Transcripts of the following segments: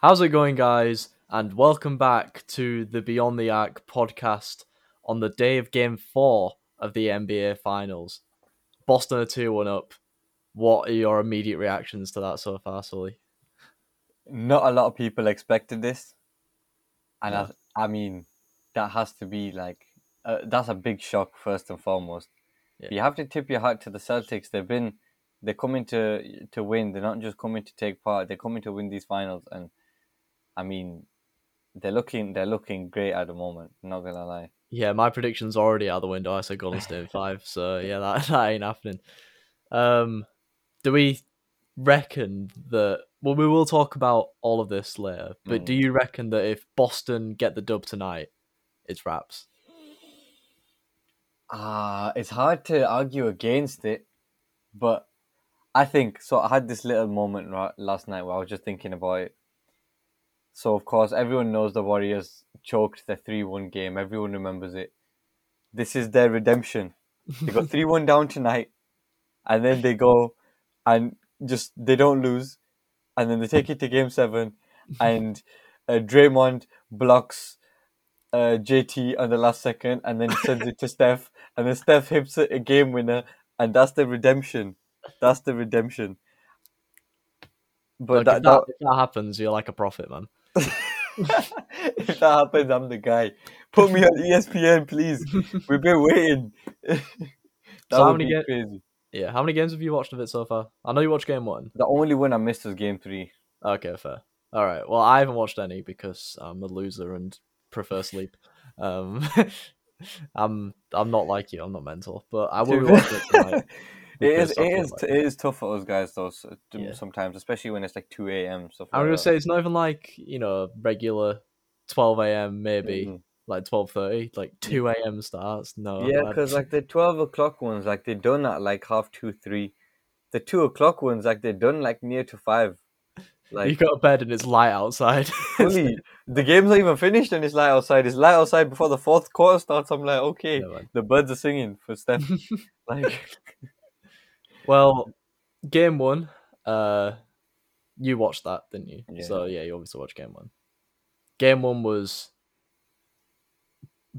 How's it going, guys? And welcome back to the Beyond the Arc podcast on the day of game four of the NBA Finals. Boston are 2 1 up. What are your immediate reactions to that so far, Sully? Not a lot of people expected this. And Yeah. I, I mean, that has to be like, uh, that's a big shock, first and foremost. Yeah. You have to tip your hat to the Celtics. They've been, they're coming to to win. They're not just coming to take part. They're coming to win these finals. And I mean, they're looking, they're looking great at the moment. Not gonna lie. Yeah, my prediction's already out the window. I said Golden State five, so yeah, that, that ain't happening. Um, do we reckon that? Well, we will talk about all of this later. But Mm. do you reckon that if Boston get the dub tonight, it's wraps? Ah, it's hard to argue against it, but I think so. I had this little moment right, last night where I was just thinking about it. So of course, everyone knows the Warriors choked the three-one game. Everyone remembers it. This is their redemption. They got three-one down tonight, and then they go and just they don't lose, and then they take it to Game Seven, and uh, Draymond blocks uh, JT on the last second and then sends it to Steph, and then Steph hits a a game winner, and that's the redemption. That's the redemption. But Like, that, if, that, that, if that happens, you're like a prophet, man. If that happens, I'm the guy. Put me on ESPN, please. We've been waiting. that So how would many crazy. Yeah, how many games have you watched of it so far? I know you watched game one. The only one I missed was game three. Okay, fair. All right. Well, I haven't watched any because I'm a loser and prefer sleep. Um, I'm I'm not like you. I'm not mental, but I will be watching it tonight. it is it is like- it is tough for us guys though so, Yeah. sometimes especially when it's like 2 a.m stuff I'm like gonna that. say it's not even like you know regular 12 a.m. maybe Mhm. like 12:30, like 2 a.m. starts. No, Yeah, because like the twelve o'clock ones, like they're done at like half two, three. The two o'clock ones, like they're done like near to five. Like, you Like go to bed and it's light outside. the game's not even finished and it's light outside. It's light outside before the fourth quarter starts. I'm like, okay, the birds are singing for Steph. like, Well, game one, uh, you watched that, didn't you? Yeah. So yeah, you obviously watched game one. Game one was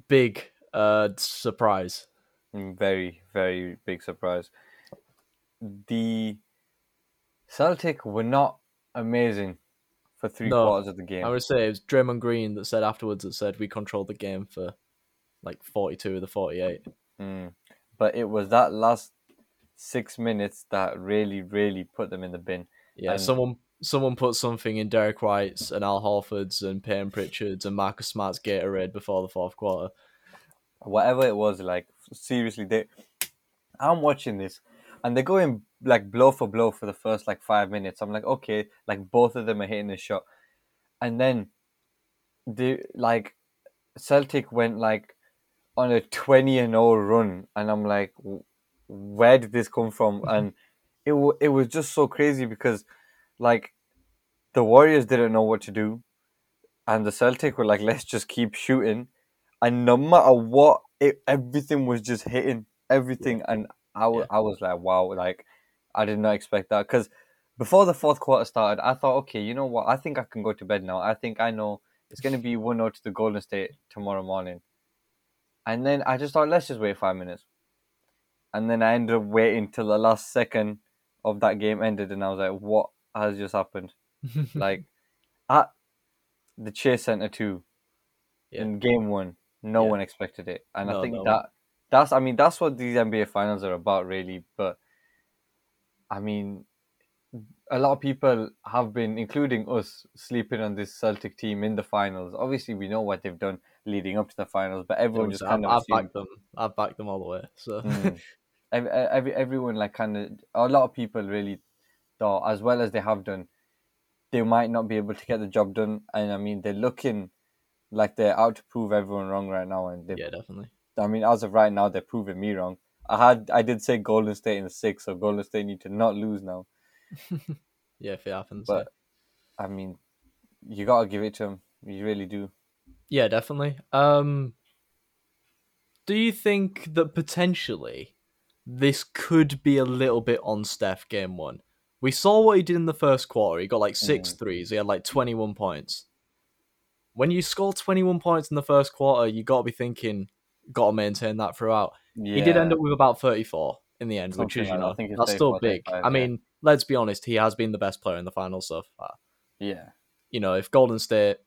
big uh surprise. mm, very, very big surprise. The Celtic were not amazing for three No, quarters of the game. I would say it was Draymond Green that said afterwards that said we controlled the game for like forty two of the forty eight. Mm. But it was that last six minutes that really, really put them in the bin. Yeah, And- someone someone put something in Derrick White's and Al Horford's and Payton Pritchard's and Marcus Smart's Gatorade before the fourth quarter. Whatever it was, like seriously, they. I'm watching this, and they're going like blow for blow for the first like five minutes. I'm like, okay, like both of them are hitting a shot, and then the like Celtic went like on a twenty and 0 run, and I'm like, "W- where did this come from? Mm-hmm. And it wa it was just so crazy because like the Warriors didn't know what to do, and the Celtic were like, let's just keep shooting, and no matter what, it everything was just hitting everything, and I wa- Yeah. I was like, wow, like I did not expect that. Because before the fourth quarter started, I thought, okay, you know what, I think I can go to bed now. I think I know it's gonna be one 0 to the Golden State tomorrow morning, and then I just thought, let's just wait five minutes, and then I ended up waiting till the last second of that game ended, and I was like, what has just happened? like at the Chase Center two Yeah. in game one, no Yeah. one expected it, and I think no one. that that's I mean that's what these NBA finals are about, really. But I mean, a lot of people have been, including us, sleeping on this Celtic team in the finals. Obviously, we know what they've done leading up to the finals, but everyone just I've, kind of I've backed them. I've backed them all the way. So Mm. every, every everyone like kind of a lot of people really thought as well as they have done they might not be able to get the job done and i mean they're looking like they're out to prove everyone wrong right now and they yeah, definitely. i mean as of right now they're proving me wrong i had i did say golden state in six so golden state need to not lose now Yeah, if it happens. but i mean you gotta give it to them you really do yeah. yeah, definitely. Um, do you think that potentially this could be a little bit on Steph game one, we saw what he did in the first quarter. He got like six Mm. threes. He had like 21 points. When you score 21 points in the first quarter, you got to be thinking, got to maintain that throughout. Yeah. He did end up with about 34 in the end, which is, you know, think that's still big. 35, I yeah. mean, let's be honest, he has been the best player in the finals so far. Yeah. You know, if Golden State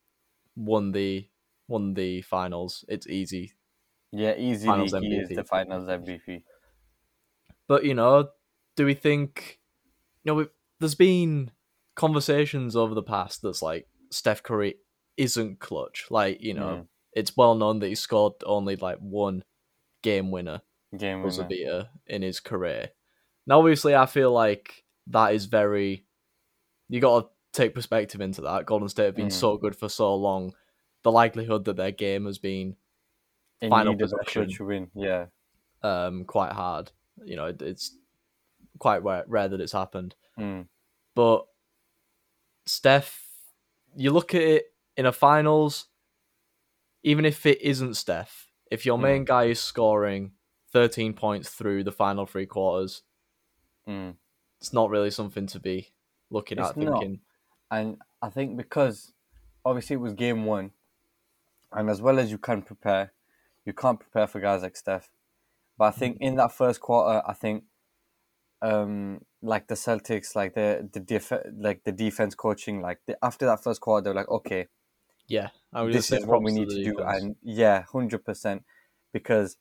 won the won the finals, it's easy. Yeah, easily Finals he is MVP. the finals MVP. But you know, do we think? You know, there's been conversations over the past that's like Steph Curry isn't clutch. Like you know, Mm. it's well known that he scored only like one game winner Game winner. beater in his career. Now, obviously, I feel like that is very. You got to take perspective into that. Golden State have been Mm. so good for so long. The likelihood that their game has been In final need of a possession. win. Yeah. um, quite hard. You know, it, it's quite rare, rare that it's happened. Mm. But Steph, you look at it in a finals, even if it isn't Steph, if your Mm. main guy is scoring 13 points through the final three quarters, Mm. it's not really something to be looking It's at not. thinking, And I think because obviously it was game one, and as well as you can prepare, you can't prepare for guys like Steph. But I think in that first quarter, I think um like the Celtics, like the the def- like the defense coaching, like the, after that first quarter, they're like, okay, yeah, I this is what we need to do, defense. and yeah, hundred percent, because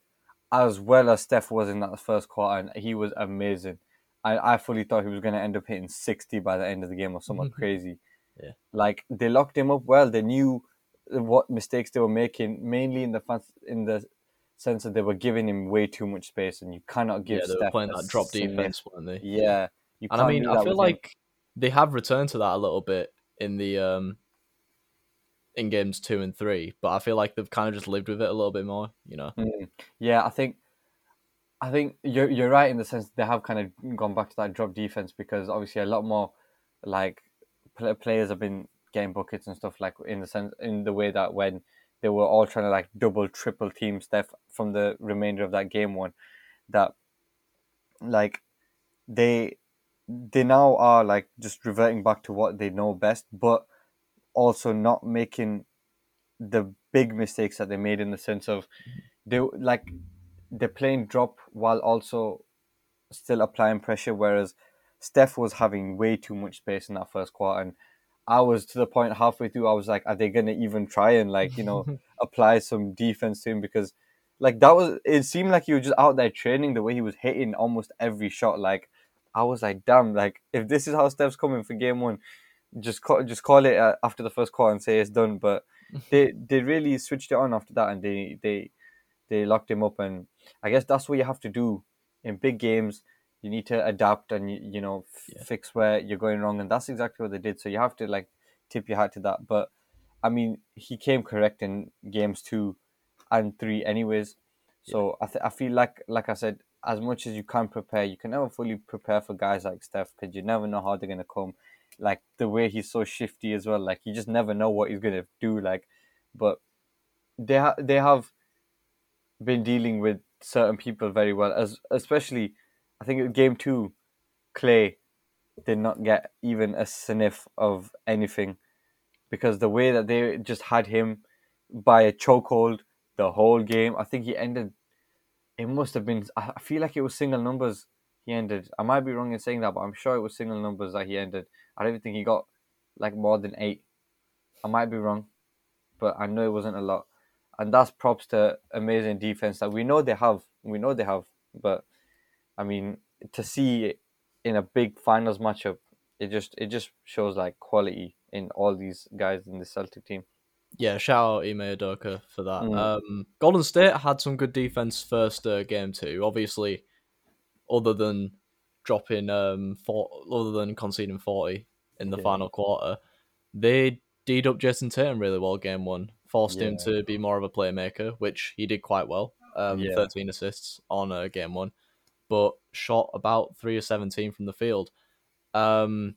as well as Steph was in that first quarter, and he was amazing. I, I fully thought he was going to end up hitting sixty by the end of the game or something crazy. Yeah. like they locked him up well. They knew what mistakes they were making, mainly in the fans, in the sense that they were giving him way too much space, and you cannot give yeah, they were playing that drop defense, weren't they? Yeah, you And I mean, I feel with him. like they have returned to that a little bit in the um in games two and three, but I feel like they've kind of just lived with it a little bit more. You know, Mm. Yeah, I think I think you're you're right in the sense they have kind of gone back to that drop defense because obviously a lot more like players have been getting buckets and stuff like in the sense in the way that when they were all trying to like double triple team Steph from the remainder of that game one that like they they now are like just reverting back to what they know best but also not making the big mistakes that they made in the sense of they like they're playing drop while also still applying pressure whereas Steph was having way too much space in that first quarter and I was to the point halfway through I was like are they gonna even try and like you know apply some defense to him? Because like that was it seemed like he was just out there training the way he was hitting almost every shot. Like I was like damn like if this is how Steph's coming for game one just call, just call it uh, after the first quarter and say it's done. But they they really switched it on after that and they they they locked him up. And I guess that's what you have to do in big games you need to adapt and you, you know f- Yeah. fix where you're going wrong and that's exactly what they did. So you have to like tip your hat to that. But I mean he came correct in games 2 and 3 anyways. So I th- I feel like like I said as much as you can prepare you can never fully prepare for guys like Steph because you never know how they're going to come. Like the way he's so shifty as well like you just never know what he's going to do like but they ha- they have been dealing with certain people very well as especially I think in game 2 Clay did not get even a sniff of anything because the way that they just had him by a chokehold the whole game I think he ended it must have been I feel like it was single numbers he ended. I might be wrong in saying that but I'm sure it was single numbers that he ended. I don't think he got like more than 8 I might be wrong but I know it wasn't a lot. And that's props to amazing defense that we know they have we know they have but I mean to see it in a big finals matchup it just it just shows like quality in all these guys in the Celtic team yeah. Shout out Ime Udoka for that. Mm. Um, Golden State had some good defense first uh, game too. Obviously, other than dropping um, four, other than conceding forty in the Yeah. final quarter, they D'd up Jayson Tatum really well game one. Forced him to be more of a playmaker, which he did quite well. Um, Yeah. 13 assists on uh, game one, but shot about 3 or 17 from the field. Um,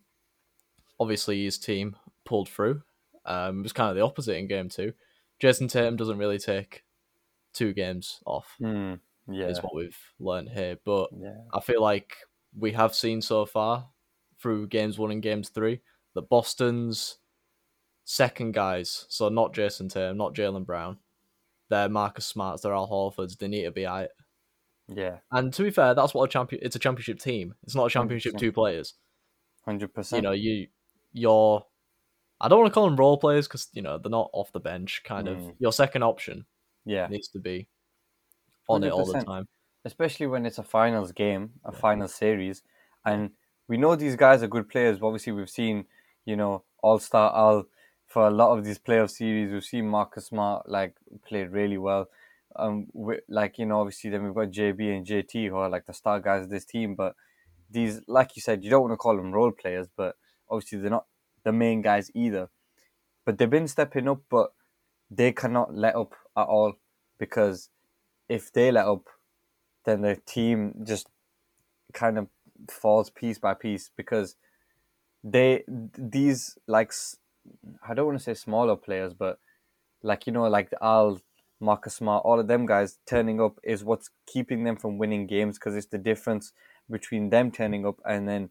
obviously, his team pulled through. Um, it was kind of the opposite in game two. Jayson Tatum doesn't really take two games off, mm, yeah is what we've learned here. But yeah I feel like we have seen so far through games one and games three that Boston's second guys, so not Jayson Tatum, not Jaylen Brown, they're Marcus Smarts, they're Al Horfords, they need to be out. Yeah, And to be fair, that's what a champion. It's a championship team. It's not a championship 100%. two players. hundred percent. You know, you you're. I don't want to call them role players because you know they're not off the bench. Kind of Mm. your second option yeah, needs to be on it all the time. especially when it's a finals game, a Yeah. final series, and we know these guys are good players. Obviously, we've seen you know All Star Al for a lot of these playoff series. We've seen Marcus Smart like played really well. Um, we, like you know, obviously then we've got JB and JT who are like the star guys of this team. But these, like you said, you don't want to call them role players, but obviously they're not the main guys either. But they've been stepping up, but they cannot let up at all because if they let up, then the team just kind of falls piece by piece because they these like I don't want to say smaller players, but like you know like Al, Marcus Smart, all of them guys turning up is what's keeping them from winning games because it's the difference between them turning up and then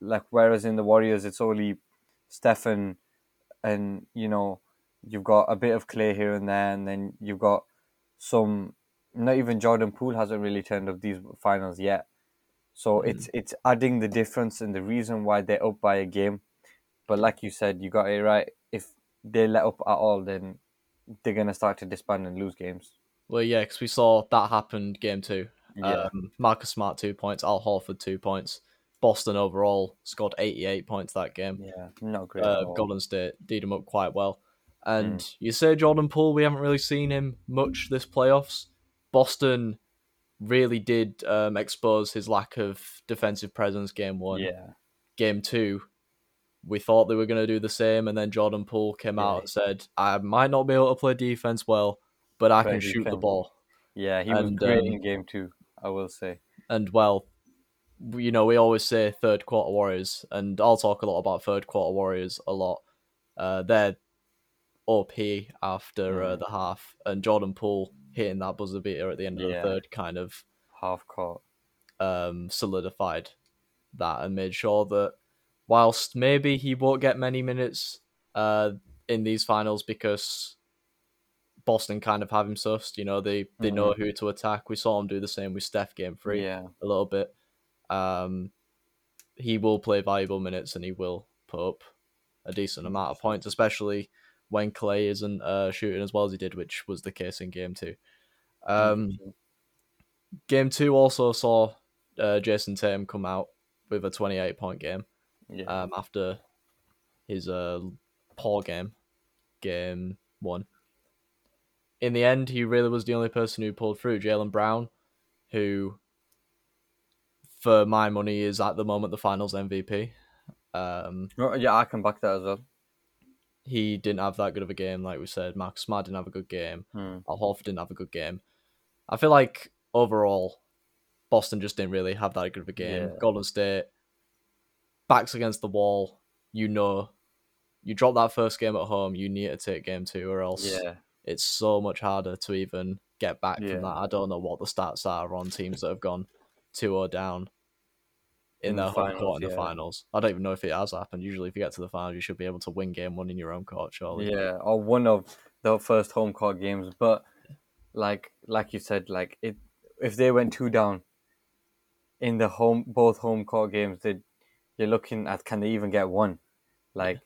like whereas in the Warriors it's only Stephen and you know you've got a bit of Clay here and there and then you've got some not even Jordan Poole hasn't really turned up these finals yet. So Mhm. it's it's adding the difference and the reason why they're up by a game. But like you said, you got it right. If they let up at all, then they're gonna start to disband and lose games. Well, yeah, because we saw that happened game two. Yeah, Um, Marcus Smart two points, Al Horford two points. Boston overall scored 88 points that game. yeah, not great. uh. Golden State did him up quite well. And Mm. you say Jordan Poole, we haven't really seen him much this playoffs. Boston really did um, expose his lack of defensive presence game one. Yeah, Game two, we thought they were going to do the same, and then Jordan Poole came Yeah. out and said, I might not be able to play defense well, but I But can he shoot the ball. yeah, he was And, great um, in game two. I will say. And well, you know, we always say third quarter Warriors, and I'll talk a lot about third quarter Warriors a lot. Uh, they're OP after uh, Mm. the half, and Jordan Poole hitting that buzzer beater at the end of Yeah. the third kind of Half court. um, solidified that and made sure that whilst maybe he won't get many minutes uh, in these finals because Boston kind of have him sussed, you know, they, they know who to attack. We saw him do the same with Steph game three Yeah, a little bit. Um, he will play valuable minutes and he will put up a decent amount of points, especially when Clay isn't uh, shooting as well as he did, which was the case in game two. Um, game two also saw uh, Jayson Tatum come out with a 28 point game yeah, um, after his uh, poor game, game one. In the end, he really was the only person who pulled through. Jaylen Brown, who, for my money, is at the moment the finals MVP. Um, Oh, yeah, I can back that as well. he didn't have that good of a game, like we said. Marcus Smart didn't have a good game. Hmm. Al Horford didn't have a good game. I feel like overall, Boston just didn't really have that good of a game. Yeah. Golden State, backs against the wall. You know, you drop that first game at home, you need to take game two, or else Yeah, it's so much harder to even get back Yeah. from that. I don't know what the stats are on teams that have gone 2 0 down in, In the their home finals, court in the finals. I don't even know if it has happened. Usually, if you get to the finals, you should be able to win game one in your own court, surely. yeah, or one of the first home court games. But like, like you said, like it, if they went two down in the home, both home court games, they you're looking at can they even get one? Like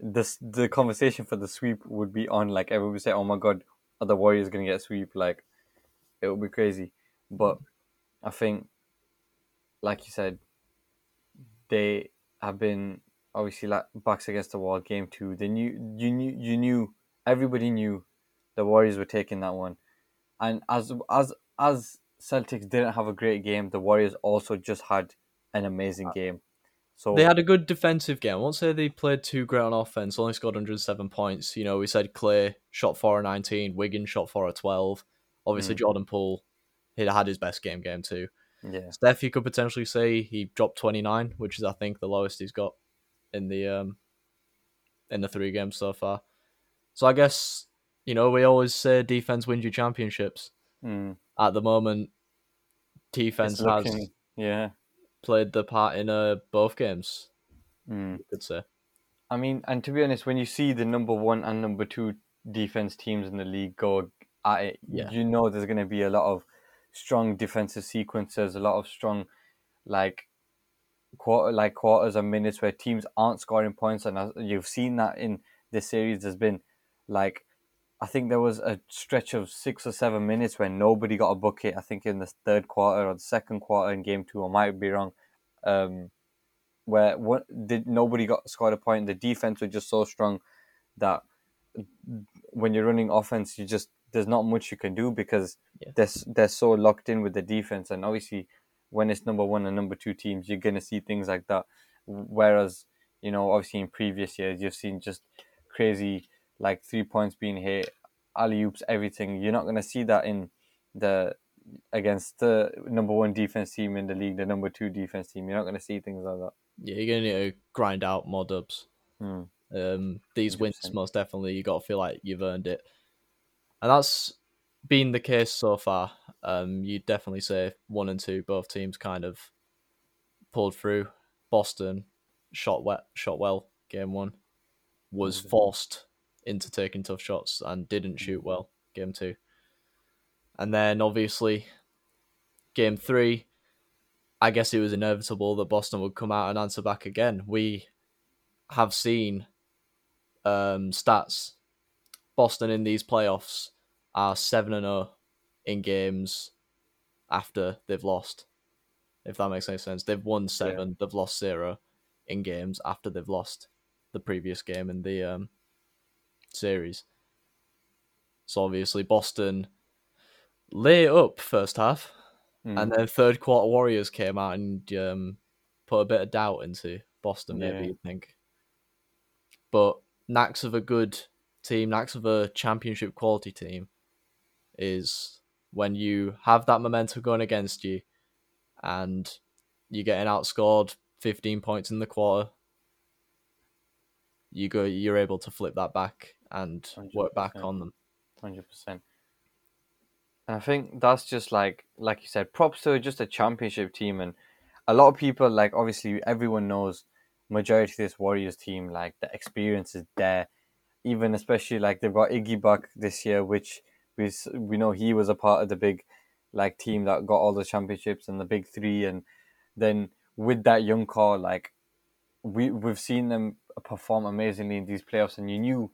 this, the conversation for the sweep would be on. Like everyone would say, "Oh my god, are the Warriors gonna get sweep?" Like it would be crazy. But I think, like you said, they have been obviously like backs against the wall. Game two, they knew you knew you knew everybody knew the Warriors were taking that one, and as as as Celtics didn't have a great game, the Warriors also just had an amazing uh, game. So They had a good defensive game. I won't say they played too great on offense, only scored 107 points. You know, we said Clay shot 4 of 19, Wiggins shot 4 of 12. Obviously, Mm. Jordan Poole he had his best game, game two. yeah, Steph, you could potentially say he dropped 29, which is, I think, the lowest he's got in the um in the three games so far. So I guess, you know, we always say defense wins you championships. mm, At the moment, defense it's has yeah, played the part in uh, both games. Mm. You could say. I mean, and to be honest, when you see the number one and number two defense teams in the league go at it, Yeah. you know there's going to be a lot of strong defensive sequences, a lot of strong, like quarter like quarters and minutes where teams aren't scoring points, and you've seen that in this series. There's been like, I think there was a stretch of six or seven minutes where nobody got a bucket. I think in the third quarter or the second quarter in game two, I might be wrong. Um, where what did nobody got scored a point. The defense was just so strong that when you're running offense, you just there's not much you can do because Yeah. they're they're so locked in with the defense, and obviously when it's number one and number two teams, you're gonna see things like that. Whereas you know, obviously in previous years, you've seen just crazy like three points being hit, alley oops, everything. You're not gonna see that in the against the number one defense team in the league, the number two defense team. You're not gonna see things like that. Yeah, you're gonna need to grind out more dubs. Hmm. Um, these wins 100%. most definitely you got to feel like you've earned it, and that's been the case so far. Um, you definitely say one and two, both teams kind of pulled through. Boston shot wet, shot well. Game one was forced into taking tough shots and didn't shoot well. Game two, and then obviously game three. I guess it was inevitable that Boston would come out and answer back again. We have seen um, stats. Boston in these playoffs are seven and zero in games after they've lost. If that makes any sense, they've won seven, they've lost zero in games after they've lost the previous game in the um, series. So obviously Boston lay up first half, Mm. and then third quarter Warriors came out and um, put a bit of doubt into Boston, maybe Yeah. you think. But knacks of a good team, knacks of a championship quality team, is when you have that momentum going against you, and you're getting outscored 15 points in the quarter. You go, you're able to flip that back and work back on them. Hundred percent. And I think that's just like like you said, props to just a championship team and a lot of people like obviously everyone knows majority of this Warriors team, like the experience is there. Even especially like they've got Iggy back this year, which we we know he was a part of the big like team that got all the championships and the big three and then with that young core, like we we've seen them perform amazingly in these playoffs and you knew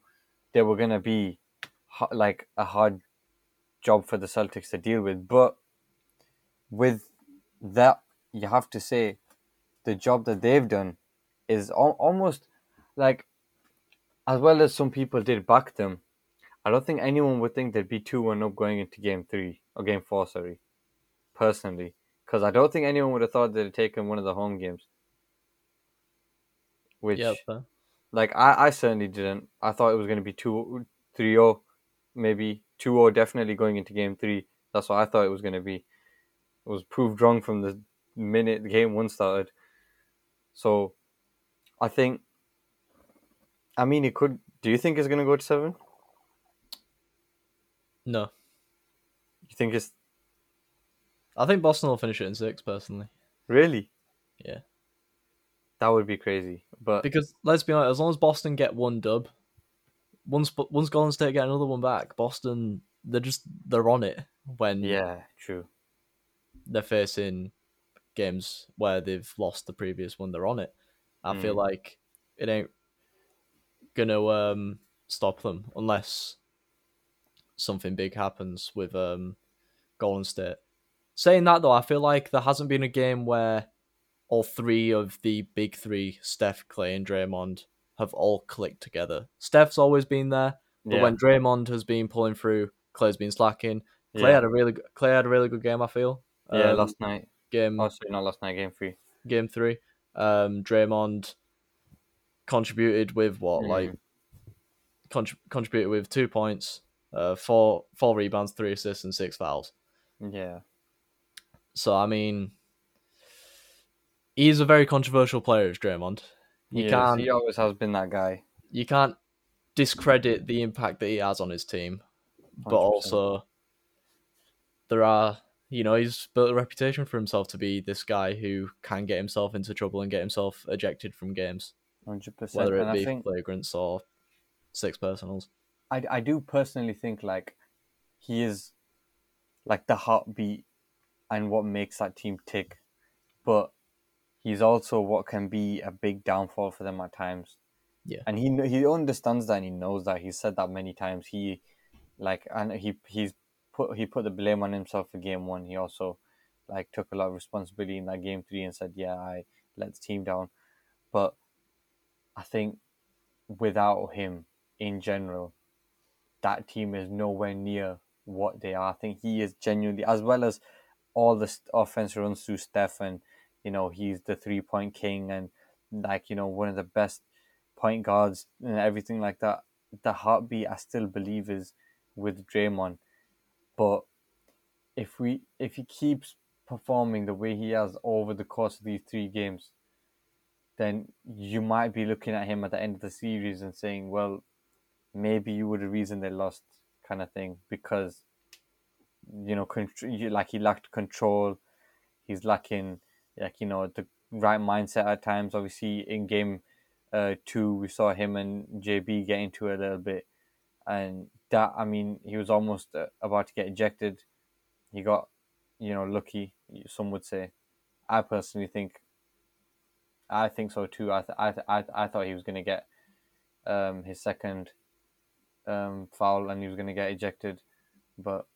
they were gonna be like a hard job for the Celtics to deal with. But with that, you have to say the job that they've done is almost like, as well as some people did back them. I don't think anyone would think they'd be two one up going into game three or game four. Sorry, personally, because I don't think anyone would have thought they'd have taken one of the home games. Which. Like I, I certainly didn't. I thought it was going to be 2 3 0, maybe 2 0 definitely going into game three. That's what I thought it was going to be. It was proved wrong from the minute the game one started. So I think, I mean, it could. Do you think it's going to go to seven? No, You think it's I think Boston will finish it in six personally. really? Yeah. That would be crazy. But Because let's be honest, as long as Boston get one dub, once once Golden State get another one back, Boston they're just they're on it when yeah, true. they're facing games where they've lost the previous one. They're on it. I feel Mm. like it ain't gonna um stop them unless something big happens with um Golden State. Saying that though, I feel like there hasn't been a game where all three of the big three, Steph, Clay, and Draymond, have all clicked together. Steph's always been there, but Yeah. when Draymond has been pulling through, Clay's been slacking. Clay yeah, had a really good- Clay had a really good game. I feel. yeah Um, last night. game Oh, sorry, not last night. Game three. game three. Um, Draymond contributed with what Mm. like contr- contributed with two points, uh, four four rebounds, three assists, and six fouls. Yeah. So I mean, he's a very controversial player, is Draymond. You He, can't he always has been that guy. you can't discredit the impact that he has on his team, but 100%. also there are you know, he's built a reputation for himself to be this guy who can get himself into trouble and get himself ejected from games, Hundred percent. whether it be think flagrants or six personals. I I do personally think like he is like the heartbeat and what makes that team tick, but he's also what can be a big downfall for them at times. Yeah. and he he understands that and he knows that. He's said that many times. He like and he he's put he put the blame on himself for game one. He also like took a lot of responsibility in that game three and said, "Yeah, I let the team down," but I think without him in general, that team is nowhere near what they are. I think he is genuinely, as well as all the offense runs through Steph, and you know he's the three point king and like you know one of the best point guards and everything like that. The heartbeat I still believe is with Draymond, but if we if he keeps performing the way he has over the course of these three games, then you might be looking at him at the end of the series and saying, well, maybe you were the reason they lost, kind of thing, because you know, like he lacked control, he's lacking like you know the right mindset at times. Obviously, in game uh, two, we saw him and JB get into it a little bit, and that I mean, he was almost uh, about to get ejected. He got, you know, lucky. Some would say. I personally think. I think so too. I th- I th- I, th- I thought he was going to get um, his second um, foul and he was going to get ejected, but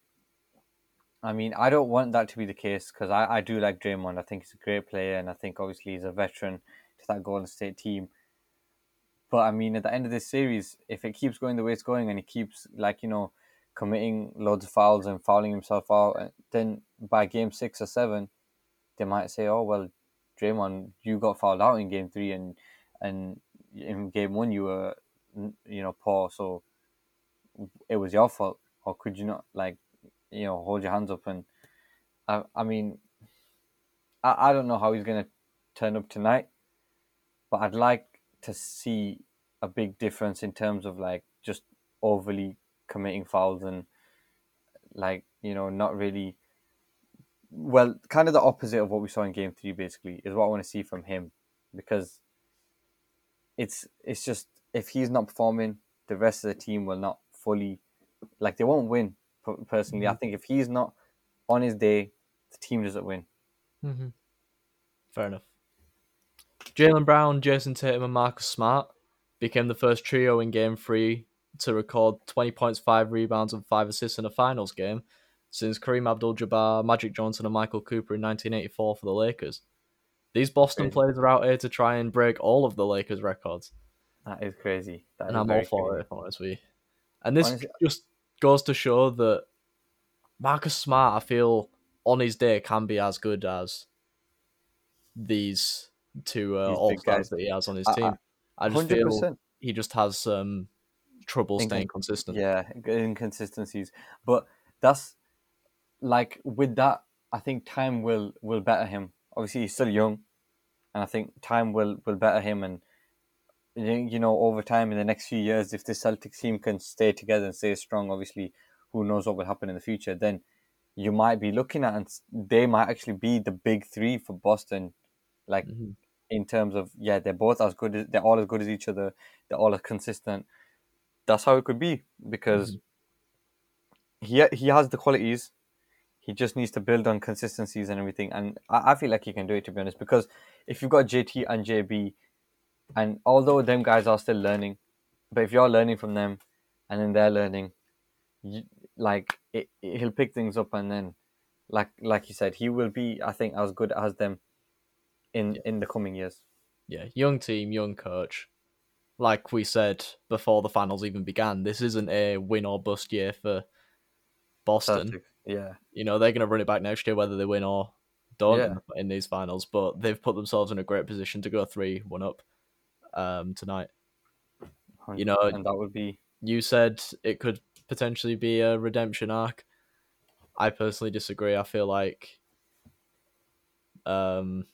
I mean, I don't want that to be the case because I, I do like Draymond. I think he's a great player, and I think obviously he's a veteran to that Golden State team. But I mean, at the end of this series, if it keeps going the way it's going, and he keeps like you know committing loads of fouls and fouling himself out, uh, then by game six or seven, they might say, "Oh well, Draymond, you got fouled out in game three, and and in game one you were you know poor, so it was your fault." Or could you not like you know hold your hands up and I, I mean I, I don't know how he's gonna turn up tonight but I'd like to see a big difference in terms of like just overly committing fouls and like you know not really well kind of the opposite of what we saw in game three basically is what I want to see from him because it's it's just if he's not performing the rest of the team will not fully like they won't win per- personally. I think if he's not on his day, the team doesn't win. Mm-hmm. Fair enough. Jaylen Brown, Jayson Tatum, and Marcus Smart became the first trio in Game Three to record twenty points, five rebounds, and five assists in a Finals game since Kareem Abdul-Jabbar, Magic Johnson, and Michael Cooper in 1984 for the Lakers. These Boston Crazy. players are out here to try and break all of the Lakers records, That is crazy. That and is I'm all for crazy. it. If I'm honest with you. And this Honestly- just goes to show that Marcus Smart, I feel, on his day can be as good as these two uh, all guys. stars that he has on his I- team. I, just Hundred feel he just has um, trouble Incon- staying consistent. Yeah, inconsistencies, but that's like with that. I think time will will better him. Obviously, he's still young, and I think time will will better him. And you know, over time in the next few years, if the Celtics team can stay together and stay strong, obviously, who knows what will happen in the future? Then you might be looking at, and they might actually be the big three for Boston. Like Mhm. in terms of yeah, they're both as good as they're all as good as each other. They're all as consistent. That's how it could be because he he has the qualities. He just needs to build on consistencies and everything, and I, I feel like he can do it to be honest. Because if you've got JT and JB, and although them guys are still learning, but if you're learning from them, and then they're learning, you, like it, it- he'll pick things up, and then like like you said, he will be I think as good as them in in the coming years. Yeah, young team, young coach. Like we said before the finals even began, this isn't a win or bust year for Boston. Yeah, You know, they're going to run it back next year, whether they win or don't Yeah. in, in these finals. But they've put themselves in a great position to go 3 1 up um, tonight. You know, and that would be You said it could potentially be a redemption arc. I personally disagree. I feel like um,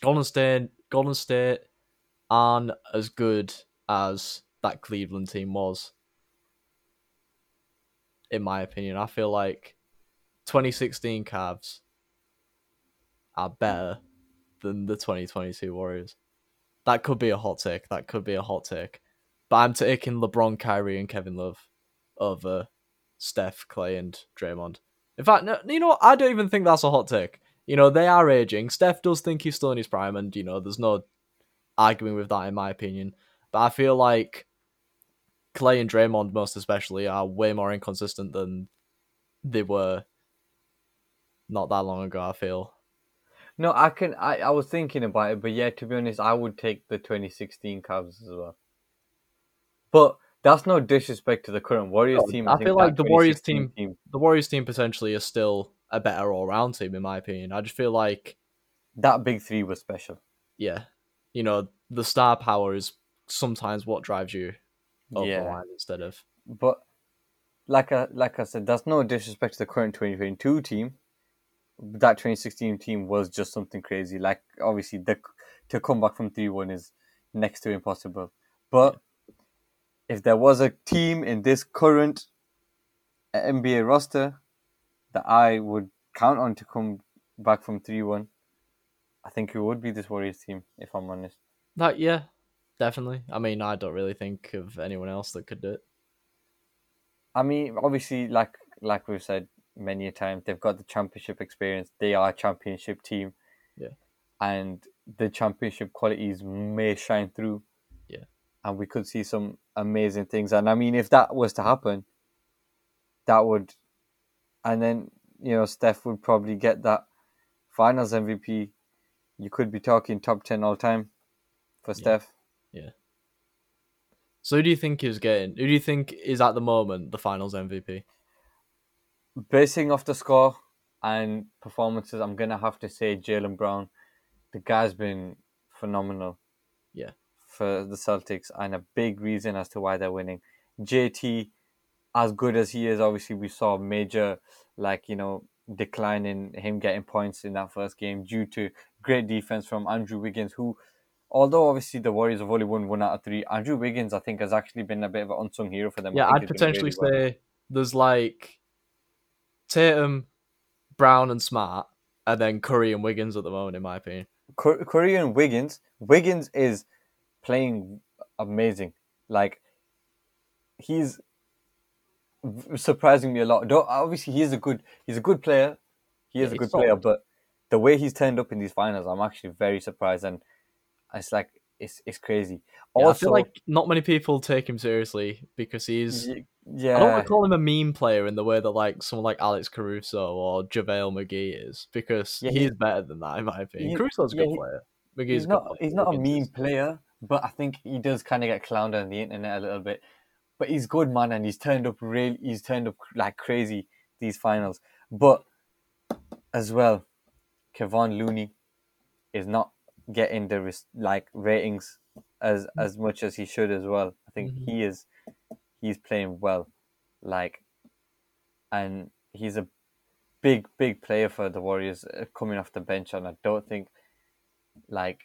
Golden State, Golden State aren't as good as that Cleveland team was. In my opinion, I feel like 2016 Cavs are better than the 2022 Warriors. That could be a hot take. That could be a hot take. But I'm taking LeBron, Kyrie, and Kevin Love over Steph, Clay, and Draymond. In fact, no, you know? I don't even think that's a hot take. You know, they are aging. Steph does think he's still in his prime, and you know, there's no arguing with that in my opinion. But I feel like Clay and Draymond, most especially, are way more inconsistent than they were not that long ago. I feel. No, I can. I, I was thinking about it, but yeah, to be honest, I would take the 2016 Cavs as well. But that's no disrespect to the current Warriors No, team. I think feel like the Warriors 2016 team- The Warriors team potentially is still a better all round team, in my opinion. I just feel like, that big three was special. yeah, you know, the star power is sometimes what drives you over the Yeah. line instead of. But like I like I said, that's no disrespect to the current 2022 team. That 2016 team was just something crazy. Like obviously, the to come back from three one is next to impossible. But if there was a team in this current uh, NBA roster that I would count on to come back from three one, I think it would be this Warriors team. If I'm honest. That yeah, definitely. I mean, I don't really think of anyone else that could do it. I mean, obviously, like like we've said many a time, they've got the championship experience. They are a championship team. Yeah. And the championship qualities may shine through. Yeah. And we could see some amazing things. And I mean, if that was to happen, that would, and then you know, Steph would probably get that Finals MVP. You could be talking top ten all time for Yeah. Steph. Yeah. So who do you think is getting? Who do you think is at the moment the Finals MVP? Basing off the score and performances, I'm gonna have to say Jaylen Brown. The guy's been phenomenal. Yeah. For the Celtics, and a big reason as to why they're winning. JT, as good as he is, obviously we saw a major, like you know, decline in him getting points in that first game due to great defense from Andrew Wiggins, who. Although obviously the Warriors have only won one out of three, Andrew Wiggins I think has actually been a bit of an unsung hero for them. Yeah, I'd potentially really well. say there's like Tatum, Brown, and Smart, and then Curry and Wiggins at the moment, in my opinion. Cur- Curry and Wiggins. Wiggins is playing amazing. Like he's surprising me a lot. Though obviously he is a good he's a good player. He is Yeah, a good he's player, but the way he's turned up in these finals, I'm actually very surprised, and it's like it's it's crazy. Yeah, I also, feel like not many people take him seriously because he's. Y- I don't want to call him a meme player in the way that like someone like Alex Caruso or JaVale McGee is, because Yeah, he he- better than that in my opinion. he- Caruso's a yeah, good he- player. McGee's he's not player. he's not a mean player, but I think he does kind of get clowned on the internet a little bit. But he's good, man, and he's turned up real. He's turned up like crazy these finals. But as well, Kevon Looney is not getting the like ratings as as much as he should as well. I think Mhm. he is he's playing well, like, and he's a big big player for the Warriors uh, coming off the bench, and I don't think like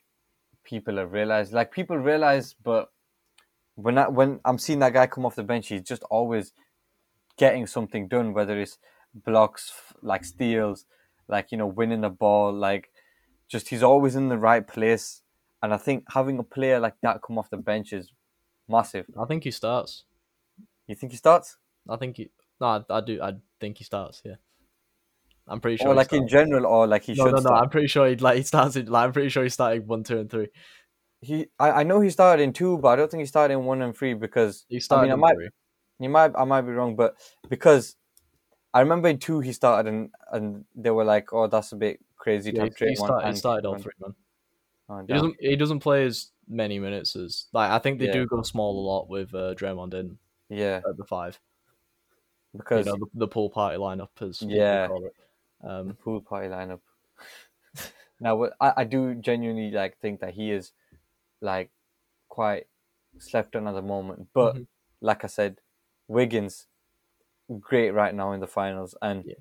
people have realized. Like people realize, but when I, when I'm seeing that guy come off the bench, he's just always getting something done, whether it's blocks, like steals, like you know, winning the ball, like just he's always in the right place. And I think having a player like that come off the bench is massive. I think he starts. You think he starts, I think he. No, I, I do. I think he starts. Yeah, I'm pretty sure. or he like in general, or like he no, should no, no. start? I'm pretty sure he like he starts. In, like I'm pretty sure he's starting one, two, and three. He, I, I know he started in two, but I don't think he started in one and three because He started I in might- three. You might, I might be wrong, but because I remember in two he started and and they were like, "Oh, that's a bit crazy." to Yeah, have he, he, started, he started all Kevin." three, man. Oh, He doesn't. He doesn't play as many minutes as like I think they Yeah. do go small a lot with uh, Draymond in Yeah, at the five. because you know the, the pool party lineup people Yeah. call it. the Um, pool party lineup. now, what I, I do genuinely like think that he is like quite slept on at the moment, but Mhm. like I said, Wiggins great right now in the finals, and Yeah.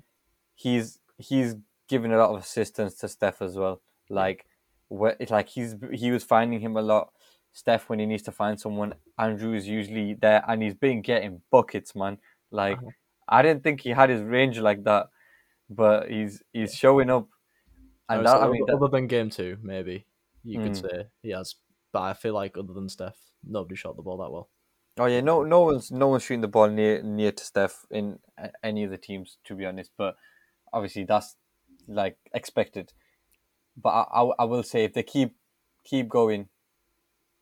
he's he's giving a lot of assistance to Steph as well. Like, where it's like he's he was finding him a lot. Steph, when he needs to find someone, Andrew is usually there, and he's been getting buckets, man. Like, Uh-huh. I didn't think he had his range like that but he's he's showing up. And say that, I other, mean, that, other than game two, maybe you could Mm. say he has. But I feel like other than Steph, nobody shot the ball that well. oh yeah, no, no one's no one's shooting the ball near near to Steph in any of the teams, to be honest. But obviously, that's like expected. But I, I, I will say if they keep keep going,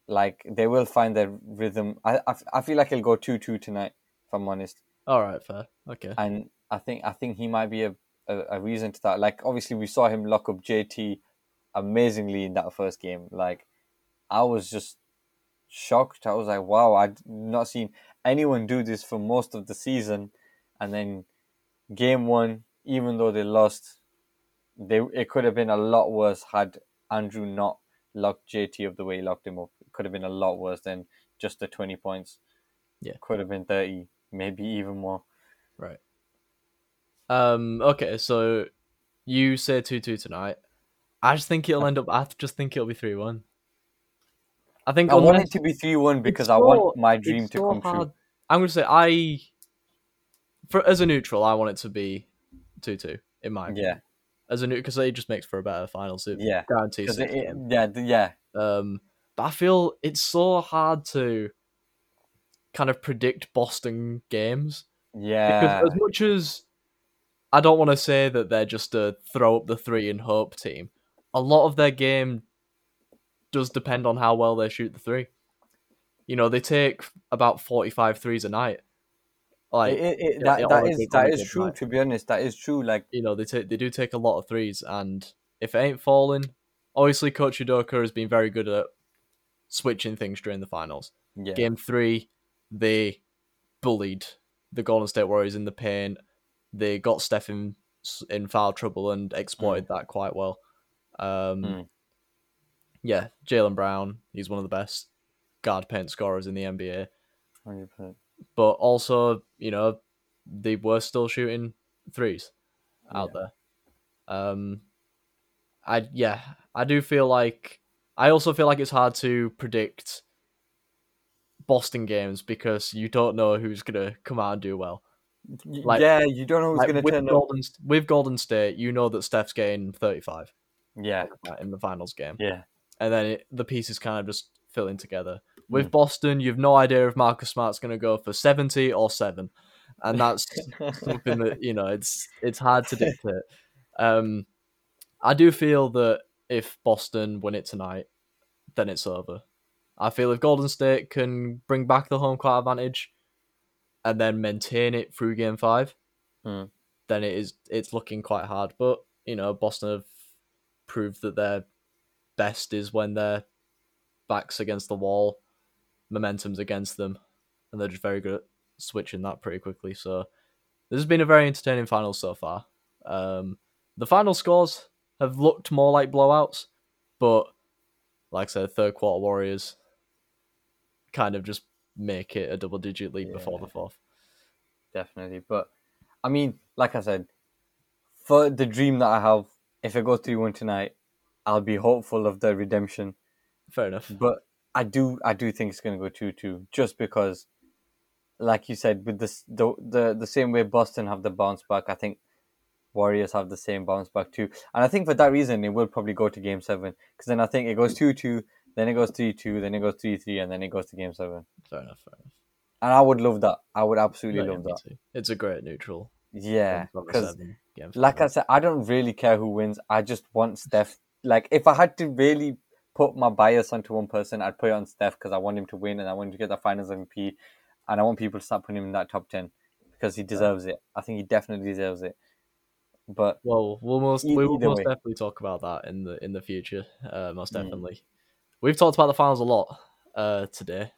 like they will find their rhythm. I, I, I feel like it'll go two two tonight. If I'm honest. All right, fair. Okay. and I think I think he might be a, a, a reason to that. Like obviously we saw him lock up JT amazingly in that first game. Like I was just shocked. I was like, wow, I'd not seen anyone do this for most of the season, and then game one, even though they lost, they it could have been a lot worse had Andrew not locked JT up the way he locked him up. It could have been a lot worse than just the twenty points. Yeah. could have been thirty, maybe even more. Right. Um. Okay. So you say two two tonight. I just think it'll end up. I just think it'll be three one. I think I want it to be three one because it's I so- want my dream to so come true. I'm gonna say I, for as a neutral, I want it to be two two in my opinion. Yeah, As a new because it just makes for a better final. It yeah, guarantees because it, it, yeah, yeah, Um, but I feel it's so hard to kind of predict Boston games yeah, because as much as I don't want to say that they're just a throw up the three and hope team, a lot of their game does depend on how well they shoot the three. You know, they take about 45 threes a night. Like, It- it- it- that that is that is true. night. To be honest, that is true. Like you know, they take they do take a lot of threes, and if it ain't falling, obviously Coach Udoka has been very good at switching things during the finals. yeah, Game three, they bullied the Golden State Warriors in the paint. They got Steph in, in foul trouble and exploited that quite well. Um, Mm. Yeah, Jaylen Brown, he's one of the best guard paint scorers in the NBA. 100%. But also, you know, they were still shooting threes out there. Um, I yeah, I do feel like I also feel like it's hard to predict Boston games because you don't know who's gonna come out and do well. Like- yeah, you don't know who's Like, gonna with turn up. Golden with Golden State, you know that Steph's getting thirty five Yeah, in the finals game, yeah, and then it, the pieces kind of just fill in together. With Boston, you've no idea if Marcus Smart's gonna go for seventy or seven, and that's something that you know it's it's hard to dictate. Um, I do feel that if Boston win it tonight, then it's over. I feel if Golden State can bring back the home court advantage and then maintain it through Game Five, Hmm. then it is it's looking quite hard. But you know, Boston have proved that their best is when their backs against the wall, momentum's against them, and they're just very good at switching that pretty quickly. So this has been a very entertaining final so far. Um, the final scores have looked more like blowouts, but like I said, third quarter Warriors kind of just make it a double digit lead before the fourth. definitely. But I mean, like I said, for the dream that I have, if it goes three one tonight, I'll be hopeful of the redemption. Fair enough. But I do, I do think it's gonna go two two, just because, like you said, with this the the the same way Boston have the bounce back, I think Warriors have the same bounce back too, and I think for that reason it will probably go to Game Seven, because then I think it goes two two, then it goes three two, then it goes three three, and then it goes to Game Seven, Fair enough. Fair enough. and I would love that. I would absolutely love that. too. It's a great neutral. Yeah, because like I said, I don't really care who wins. I just want Steph. Like, if I had to really put my bias onto one person, I'd put it on Steph because I want him to win and I want him to get the Finals MVP, and I want people to start putting him in that top ten because he deserves it. I think he definitely deserves it. But Well, we'll most we will most way. definitely talk about that in the in the future. Uh, most Mm. definitely. We've talked about the finals a lot uh, today.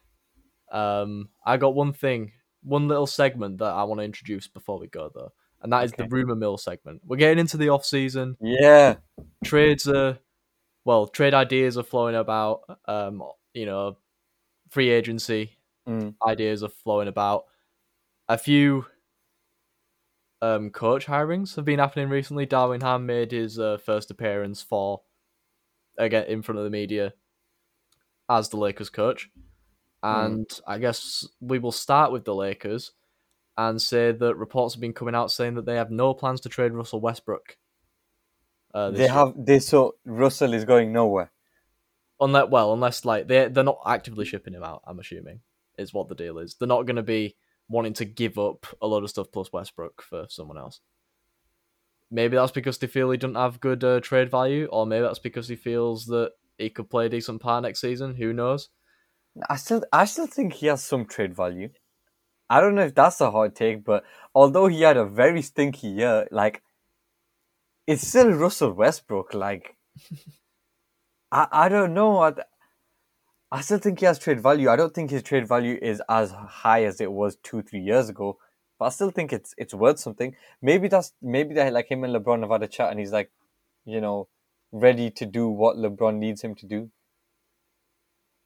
Um, I got one thing, one little segment that I want to introduce before we go though, and that is the rumor mill segment. We're getting into the off season. yeah, Trades are, well, trade ideas are flowing about. Um, you know, free agency Mm. ideas are flowing about. A few um, coach hirings have been happening recently. Darvin Ham made his uh, first appearance for again in front of the media as the Lakers coach, and I guess we will start with the Lakers. and say that reports have been coming out saying that they have no plans to trade Russell Westbrook. Uh, They year. have they so Russell is going nowhere. unless well, unless like they they're not actively shipping him out. I'm assuming is what the deal is. They're not going to be wanting to give up a lot of stuff plus Westbrook for someone else. Maybe that's because they feel he doesn't have good uh, trade value, or maybe that's because he feels that he could play a decent part next season. Who knows? I still I still think he has some trade value. I don't know if that's a hard take, but although he had a very stinky year, like it's still Russell Westbrook. Like I I don't know. I, I still think he has trade value. I don't think his trade value is as high as it was two three years ago, but I still think it's it's worth something. Maybe that's maybe that like him and LeBron have had a chat, and he's like, you know, ready to do what LeBron needs him to do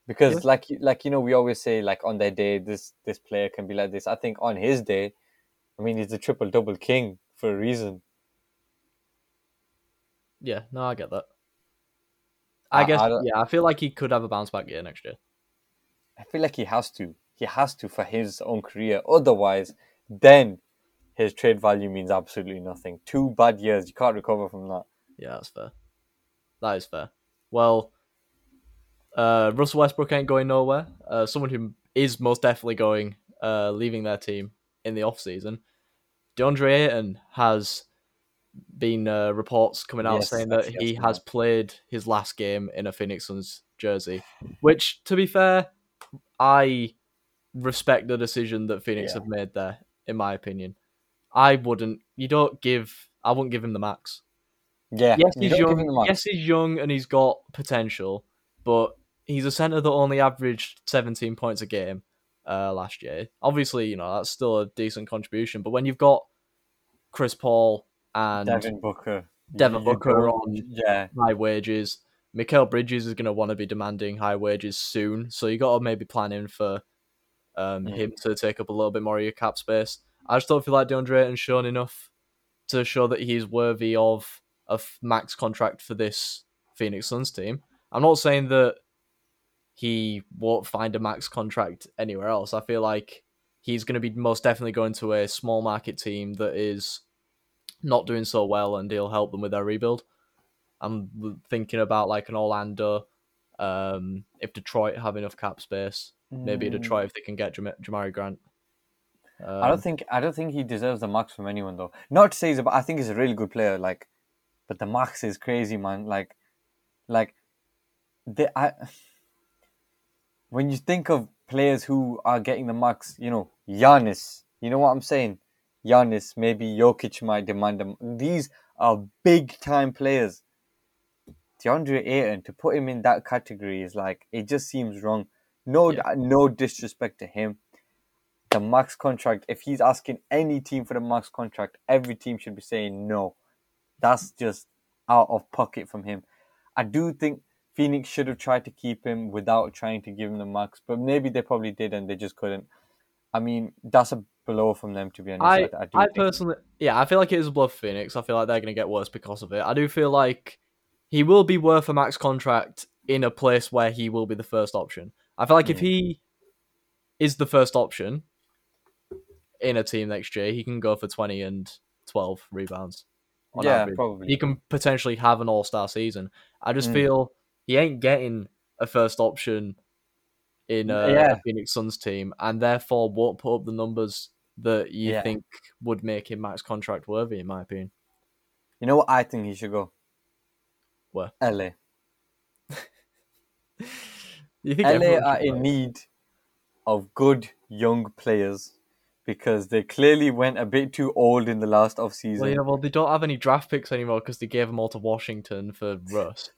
because Yeah. like like you know we always say like on their day this this player can be like this i think on his day i mean he's a triple double king for a reason Yeah, no, I get that. I, I- guess I yeah, I feel like he could have a bounce back year next year. i feel like he has to he has to for his own career otherwise then his trade value means absolutely nothing two bad years you can't recover from that Yeah, that's fair. That is fair. Well, uh, Russell Westbrook ain't going nowhere. Uh, someone who is most definitely going, uh, leaving their team in the off season. DeAndre Ayton has been uh, reports coming out Yes, saying that he has played his last game in a Phoenix Suns jersey, which, to be fair, I respect the decision that Phoenix Yeah. have made there. In my opinion, I wouldn't. You don't give. I wouldn't give him the max yeah yes, he's young. him the max. Yes, he's young and he's got potential, but he's a center that only averaged 17 points a game uh, last year. Obviously, you know that's still a decent contribution. But when you've got Chris Paul and devin booker Devin Booker on yeah high wages, Mikal Bridges is going to want to be demanding high wages soon. So you got to maybe plan in for um, Mm. him to take up a little bit more of your cap space. I just don't feel like DeAndre Ayton's shown enough to show that he's worthy of a max contract for this Phoenix Suns team. I'm not saying that he won't find a max contract anywhere else. I feel like he's going to be most definitely going to a small market team that is not doing so well and he'll help them with their rebuild. I'm thinking about like an Orlando, um, if Detroit have enough cap space, maybe Mm. Detroit if they can get Jam- Jerami Grant. Um, I don't think I don't think he deserves the max from anyone though. Not to say he's a, I think he's a really good player. Like, but the max is crazy, man. Like, like, the I. When you think of players who are getting the max, you know, Giannis. You know what I'm saying? Giannis, maybe Jokic might demand them. These are big time players. DeAndre Ayton to put him in that category is like it just seems wrong. No, Yeah. Uh, no disrespect to him the max contract, if he's asking any team for the max contract, every team should be saying no. That's just out of pocket from him. I do think Phoenix should have tried to keep him without trying to give him the max, but maybe they probably did and they just couldn't. I mean, that's a blow from them to be honest. I, I, I, do I personally, yeah, I feel like it is a bluff Phoenix. I feel like they're going to get worse because of it. I do feel like he will be worth a max contract in a place where he will be the first option. I feel like if Hmm. he is the first option in a team next year, he can go for 20 and 12 rebounds. on yeah, average. probably. He can potentially have an all star season. I just Mm. feel he ain't getting a first option in a, Yeah. a Phoenix Suns team, and therefore won't put up the numbers that you Yeah. think would make him max contract worthy, in my opinion. You know what I think he should go? Where? LA. You think LA are in need of good young players because they clearly went a bit too old in the last off season. Well, yeah, well, they don't have any draft picks anymore because they gave them all to Washington for Russ.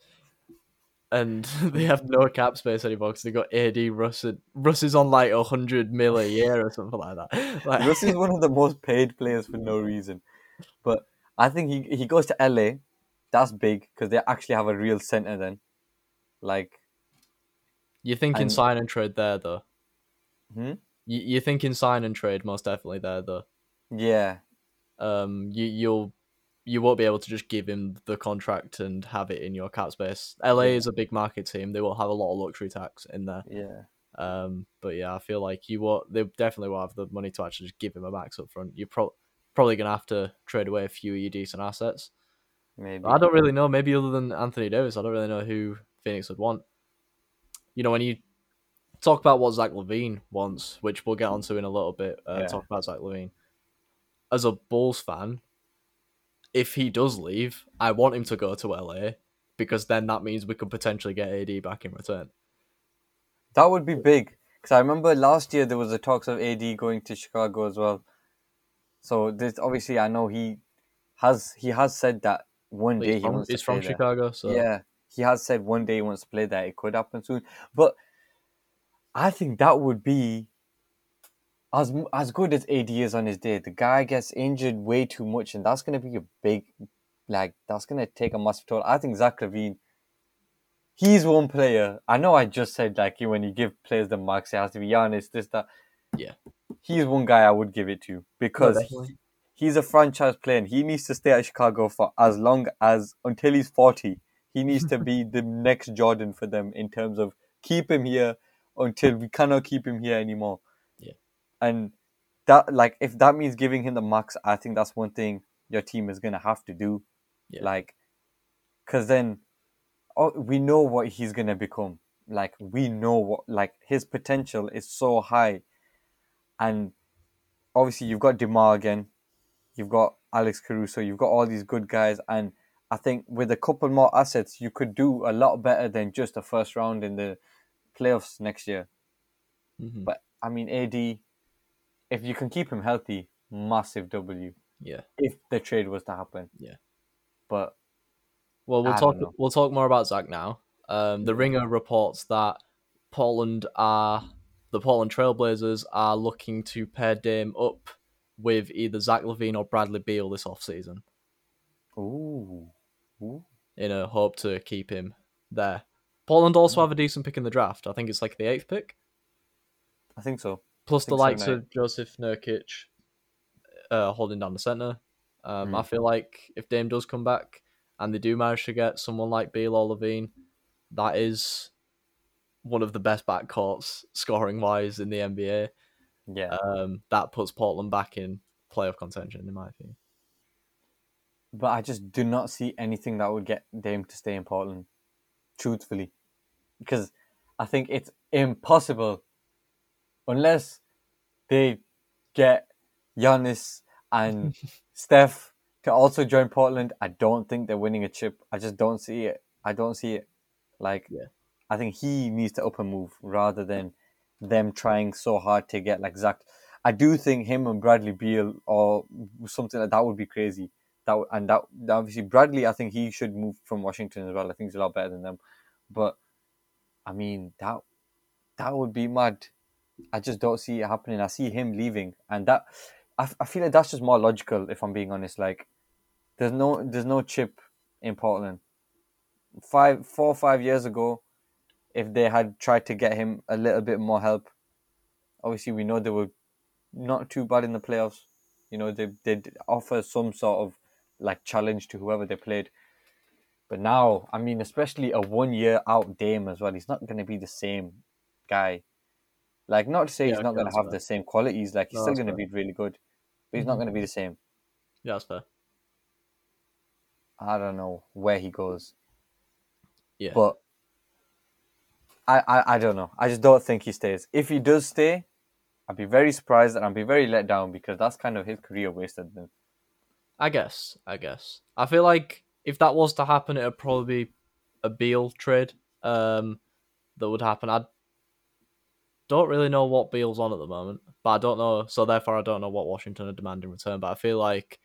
And they have no cap space anymore because they got AD Russ. And Russ is on like a hundred mil a year or something like that. Like, Russ is one of the most paid players for no reason. But I think he he goes to LA. That's big because they actually have a real center then. Like, You're thinking And- sign and trade there, though. hmm? You, you're thinking sign and trade most definitely there, though. yeah, Um, you you'll you won't be able to just give him the contract and have it in your cap space. LA Yeah. is a big market team; they will have a lot of luxury tax in there. yeah. Um, but yeah, I feel like you will. They definitely will have the money to actually just give him a max up front. You're pro- probably gonna have to trade away a few of your decent assets. Maybe. I don't really know. Maybe other than Anthony Davis, I don't really know who Phoenix would want. You know, when you talk about what Zach LaVine wants, which we'll get onto in a little bit, uh, Yeah. talk about Zach LaVine. As a Bulls fan, if he does leave, I want him to go to LA because then that means we could potentially get AD back in return. That would be big because I remember last year there was the talks of AD going to Chicago as well. So this obviously I know he has he has said that one But day He's he from, wants he's to from play there. Chicago, so Yeah, he has said one day he wants to play there. It could happen soon, but I think that would be as as good as AD is on his day. The guy gets injured way too much, and that's going to be a big, like that's going to take a massive toll. I think Zach LaVine, he's one player. I know I just said like when you give players the max, it has to be Giannis. This that. Yeah. he's one guy I would give it to because No, definitely. he's a franchise player and he needs to stay at Chicago for as long as until he's 40. He needs to be the next Jordan for them in terms of keep him here until we cannot keep him here anymore. And that like if that means giving him the max, I think that's one thing your team is going to have to do. Yeah. Like cuz then oh, we know what he's going to become. Like we know what like his potential is so high. And obviously you've got DeMar again, you've got Alex Caruso, you've got all these good guys, and I think with a couple more assets, you could do a lot better than just a first round in the playoffs next year. Mhm. But I mean, AD, if you can keep him healthy, massive W. yeah. If the trade was to happen, Yeah. But Well, we'll I talk. We'll talk more about Zach now. Um, the Ringer reports that Portland are the Portland Trailblazers are looking to pair Dame up with either Zach LaVine or Bradley Beal this offseason ooh, ooh, in a hope to keep him there. Portland also have a decent pick in the draft. I think it's like the eighth pick, I think so. Plus the so, likes of Joseph Nurkic uh, holding down the center. Um, I Mm. feel like if Dame does come back and they do manage to get someone like Beal or LaVine, that is one of the best backcourts scoring wise in the NBA. Yeah, Um, that puts Portland back in playoff contention, in my opinion. but I just do not see anything that would get Dame to stay in Portland. Truthfully, because I think it's impossible unless they get Giannis and Steph to also join Portland. I don't think they're winning a chip. I just don't see it. I don't see it. Like, Yeah. I think he needs to up and move rather than them trying so hard to get like Zach. I do think him and Bradley Beal or something like that would be crazy. That and that obviously Bradley, I think he should move from Washington as well. I think he's a lot better than them. But I mean that that would be mad. I just don't see it happening. I see him leaving, and that I, I feel like that's just more logical. If I'm being honest, like there's no there's no chip in Portland. Five four or five years ago, if they had tried to get him a little bit more help, obviously we know they were not too bad in the playoffs. You know they they offer some sort of like challenge to whoever they played. But now, I mean, especially a one year out Dame as well, he's not going to be the same guy. Like, not to say Yeah, he's not going to have fair. the same qualities. Like, he's No, still going to be really good, but he's not Mhm. going to be the same. Yeah, that's fair. I don't know where he goes, Yeah. but I, I, I don't know. I just don't think he stays. If he does stay, I'd be very surprised and I'd be very let down because that's kind of his career wasted. Then. I guess. I guess. I feel like if that was to happen, it would probably be a Beal trade um, that would happen. I don't really know what Beal's on at the moment, but I don't know. So therefore, I don't know what Washington are demanding in return. But I feel like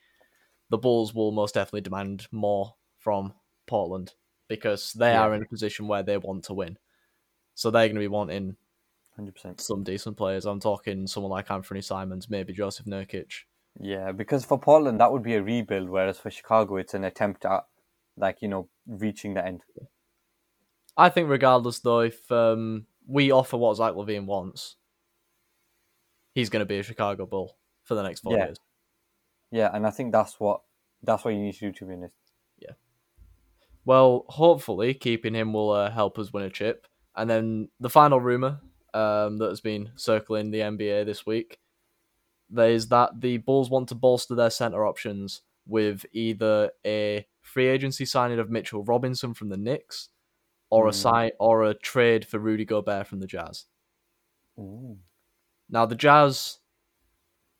the Bulls will most definitely demand more from Portland because they Yeah. are in a position where they want to win. So they're going to be wanting 100%. some decent players. I'm talking someone like Anthony Simons, maybe Joseph Nurkic. Yeah, because for Portland, that would be a rebuild, whereas for Chicago, it's an attempt at, like, you know, reaching the end. I think regardless though, if um, we offer what Zach LaVine wants, he's going to be a Chicago Bull for the next four Yeah. years. Yeah, and I think that's what that's what you need to do to be honest. Well, hopefully keeping him will uh, help us win a chip. And then the final rumor um, that has been circling the NBA this week. There's that the Bulls want to bolster their center options with either a free agency signing of Mitchell Robinson from the Knicks, or a Mm. sign or a trade for Rudy Gobert from the Jazz. Ooh. Now the Jazz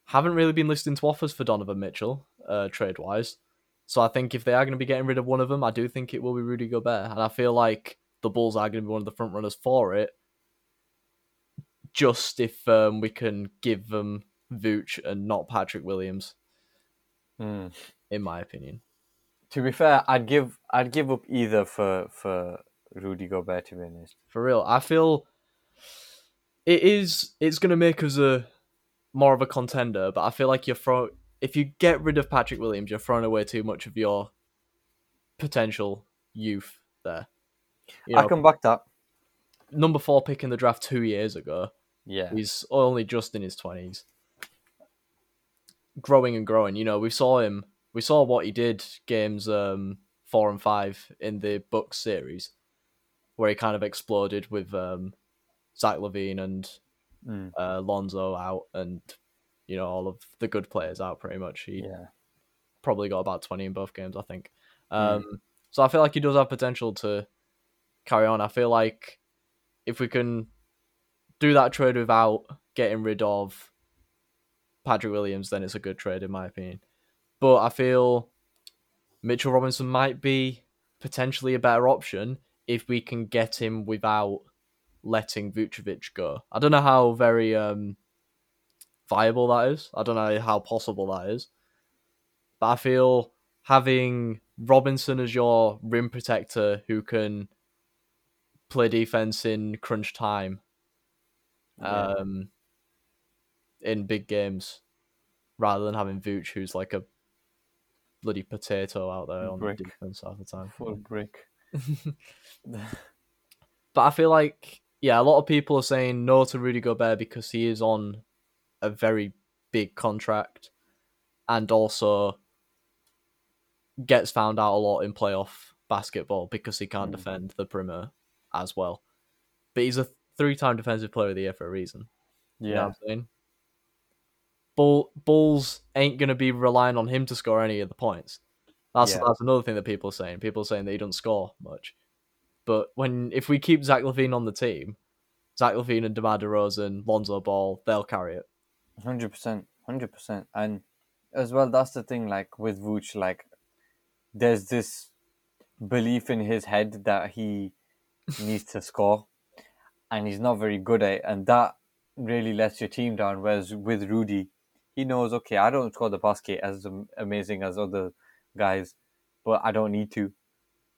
haven't really been listening to offers for Donovan Mitchell, uh, trade wise. So I think if they are going to be getting rid of one of them, I do think it will be Rudy Gobert, and I feel like the Bulls are going to be one of the front runners for it. Just if um, we can give them Vooch and not Patrick Williams, Mm. in my opinion. To be fair, I'd give I'd give up either for for Rudy Gobert. To be honest, For real, I feel it is. It's going to make us a more of a contender, but I feel like you're throw if you get rid of Patrick Williams, you're throwing away too much of your potential youth there. You I know, can back that. number four pick in the draft two years ago. Yeah, He's only just in his twenties, growing and growing. You know, we saw him. We saw what he did games um, four and five in the Bucks series, where he kind of exploded with um, Zach LaVine and Mm. uh, Lonzo out, and you know all of the good players out. Pretty much, he yeah, probably got about twenty in both games, I think. Mm. Um, So I feel like he does have potential to carry on. I feel like if we can do that trade without getting rid of Patrick Williams, then it's a good trade in my opinion. But I feel Mitchell Robinson might be potentially a better option if we can get him without letting Vucevic go. I don't know how very um, viable that is. I don't know how possible that is. But I feel having Robinson as your rim protector who can play defense in crunch time Yeah. um, in big games rather than having Vooch who's like a bloody potato out there on Brick. defense half the time. full brick. But I feel like, yeah, a lot of people are saying no to Rudy Gobert because he is on a very big contract and also gets found out a lot in playoff basketball because he can't Mm. defend the perimeter as well. But he's a three time defensive player of the year for a reason. You know Yeah, what I'm saying? Bull, Bulls ain't going to be relying on him to score any of the points. That's Yeah. that's another thing that people are saying. People are saying that he doesn't score much. But when if we keep Zach LaVine on the team, Zach LaVine and DeMar DeRozan, Lonzo Ball, they'll carry it. hundred percent, hundred percent. And as well, that's the thing. Like with Vooch, like there's this belief in his head that he needs to score, and he's not very good at it, and that really lets your team down. Whereas with Rudy, he knows, okay, I don't score the basket as amazing as other guys, but I don't need to.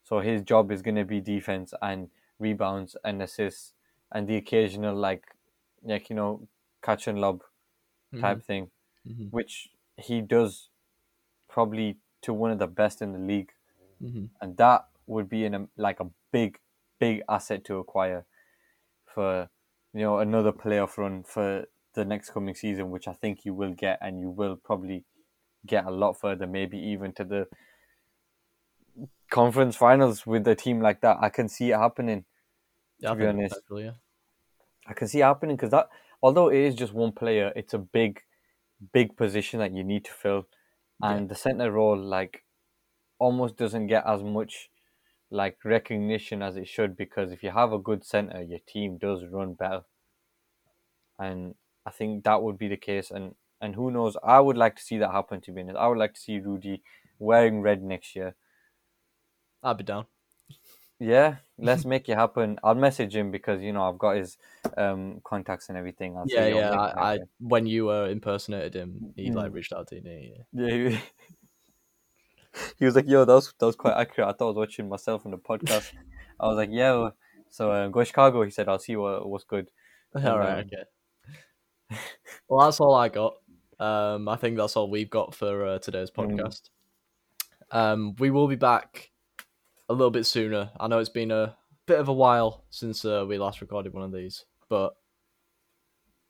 So his job is going to be defense and rebounds and assists and the occasional like, like you know, catch and lob type thing, Mhm. which he does probably to one of the best in the league, Mhm. and that would be in a like a big, big asset to acquire for you know another playoff run for the next coming season, which I think you will get, and you will probably get a lot further, maybe even to the conference finals with a team like that. I can see it happening. Yeah, to be honest. yeah. I can see it happening because that, although it is just one player, it's a big, big position that you need to fill, and the center role like almost doesn't get as much like recognition as it should because if you have a good center, your team does run better, and I think that would be the case. And and who knows? I would like to see that happen. To be honest, I would like to see Rudy wearing red next year. I'd be down. Yeah, let's make it happen. I'll message him because you know I've got his um contacts and everything. I'll Yeah, yeah. I, I when you uh, impersonated him, he like Mm. reached out to you. didn't? Yeah, he, he was like, "Yo, that was that was quite accurate." I thought I was watching myself on the podcast. I was like, "Yeah." So uh, go Chicago. He said, "I'll see what what's good." all right, um, okay. Well, that's all I got. Um, I think that's all we've got for uh, today's Mm. podcast. Um, we will be back a little bit sooner. I know it's been a bit of a while since uh, we last recorded one of these, but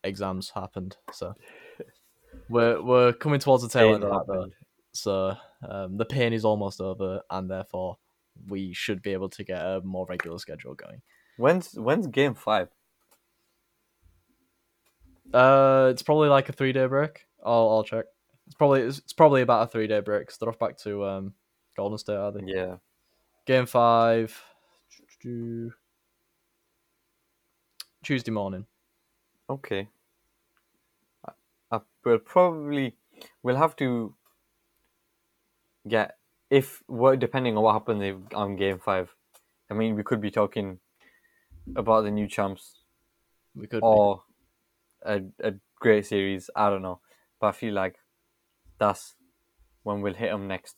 exams happened, so we're we're coming towards the tail end of that. Though. So um, the pain is almost over, and therefore we should be able to get a more regular schedule going. When's when's game five? Uh, it's probably like a three day break. I'll I'll check. It's probably it's, it's probably about a three day break. they're off back to um Golden State, are they? Yeah. Game five, Tuesday morning. Okay. I, I will probably we'll have to get if what depending on what happens on game five. I mean, we could be talking about the new champs We could. be. or a a great series. I don't know, but I feel like that's when we'll hit them next,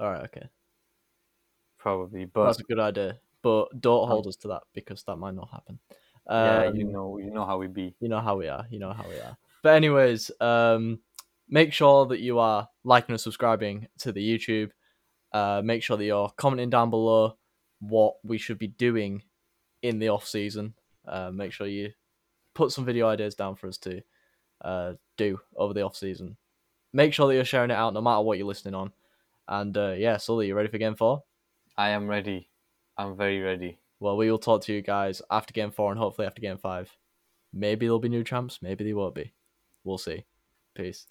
All right. Okay. probably. But That's a good idea. But don't hold us to that because that might not happen. yeah, Um, you know, you know how we be. you know how we are. You know how we are. But anyways, um, make sure that you are liking and subscribing to the YouTube. Uh, make sure that you're commenting down below what we should be doing in the off season. Uh, make sure you put some video ideas down for us to uh, do over the off season. Make sure that you're sharing it out no matter what you're listening on. And uh, yeah, Sully, you ready for game four? I am ready. I'm very ready. Well, we will talk to you guys after game four and hopefully after game five. Maybe there'll be new champs, maybe they won't be. We'll see. Peace.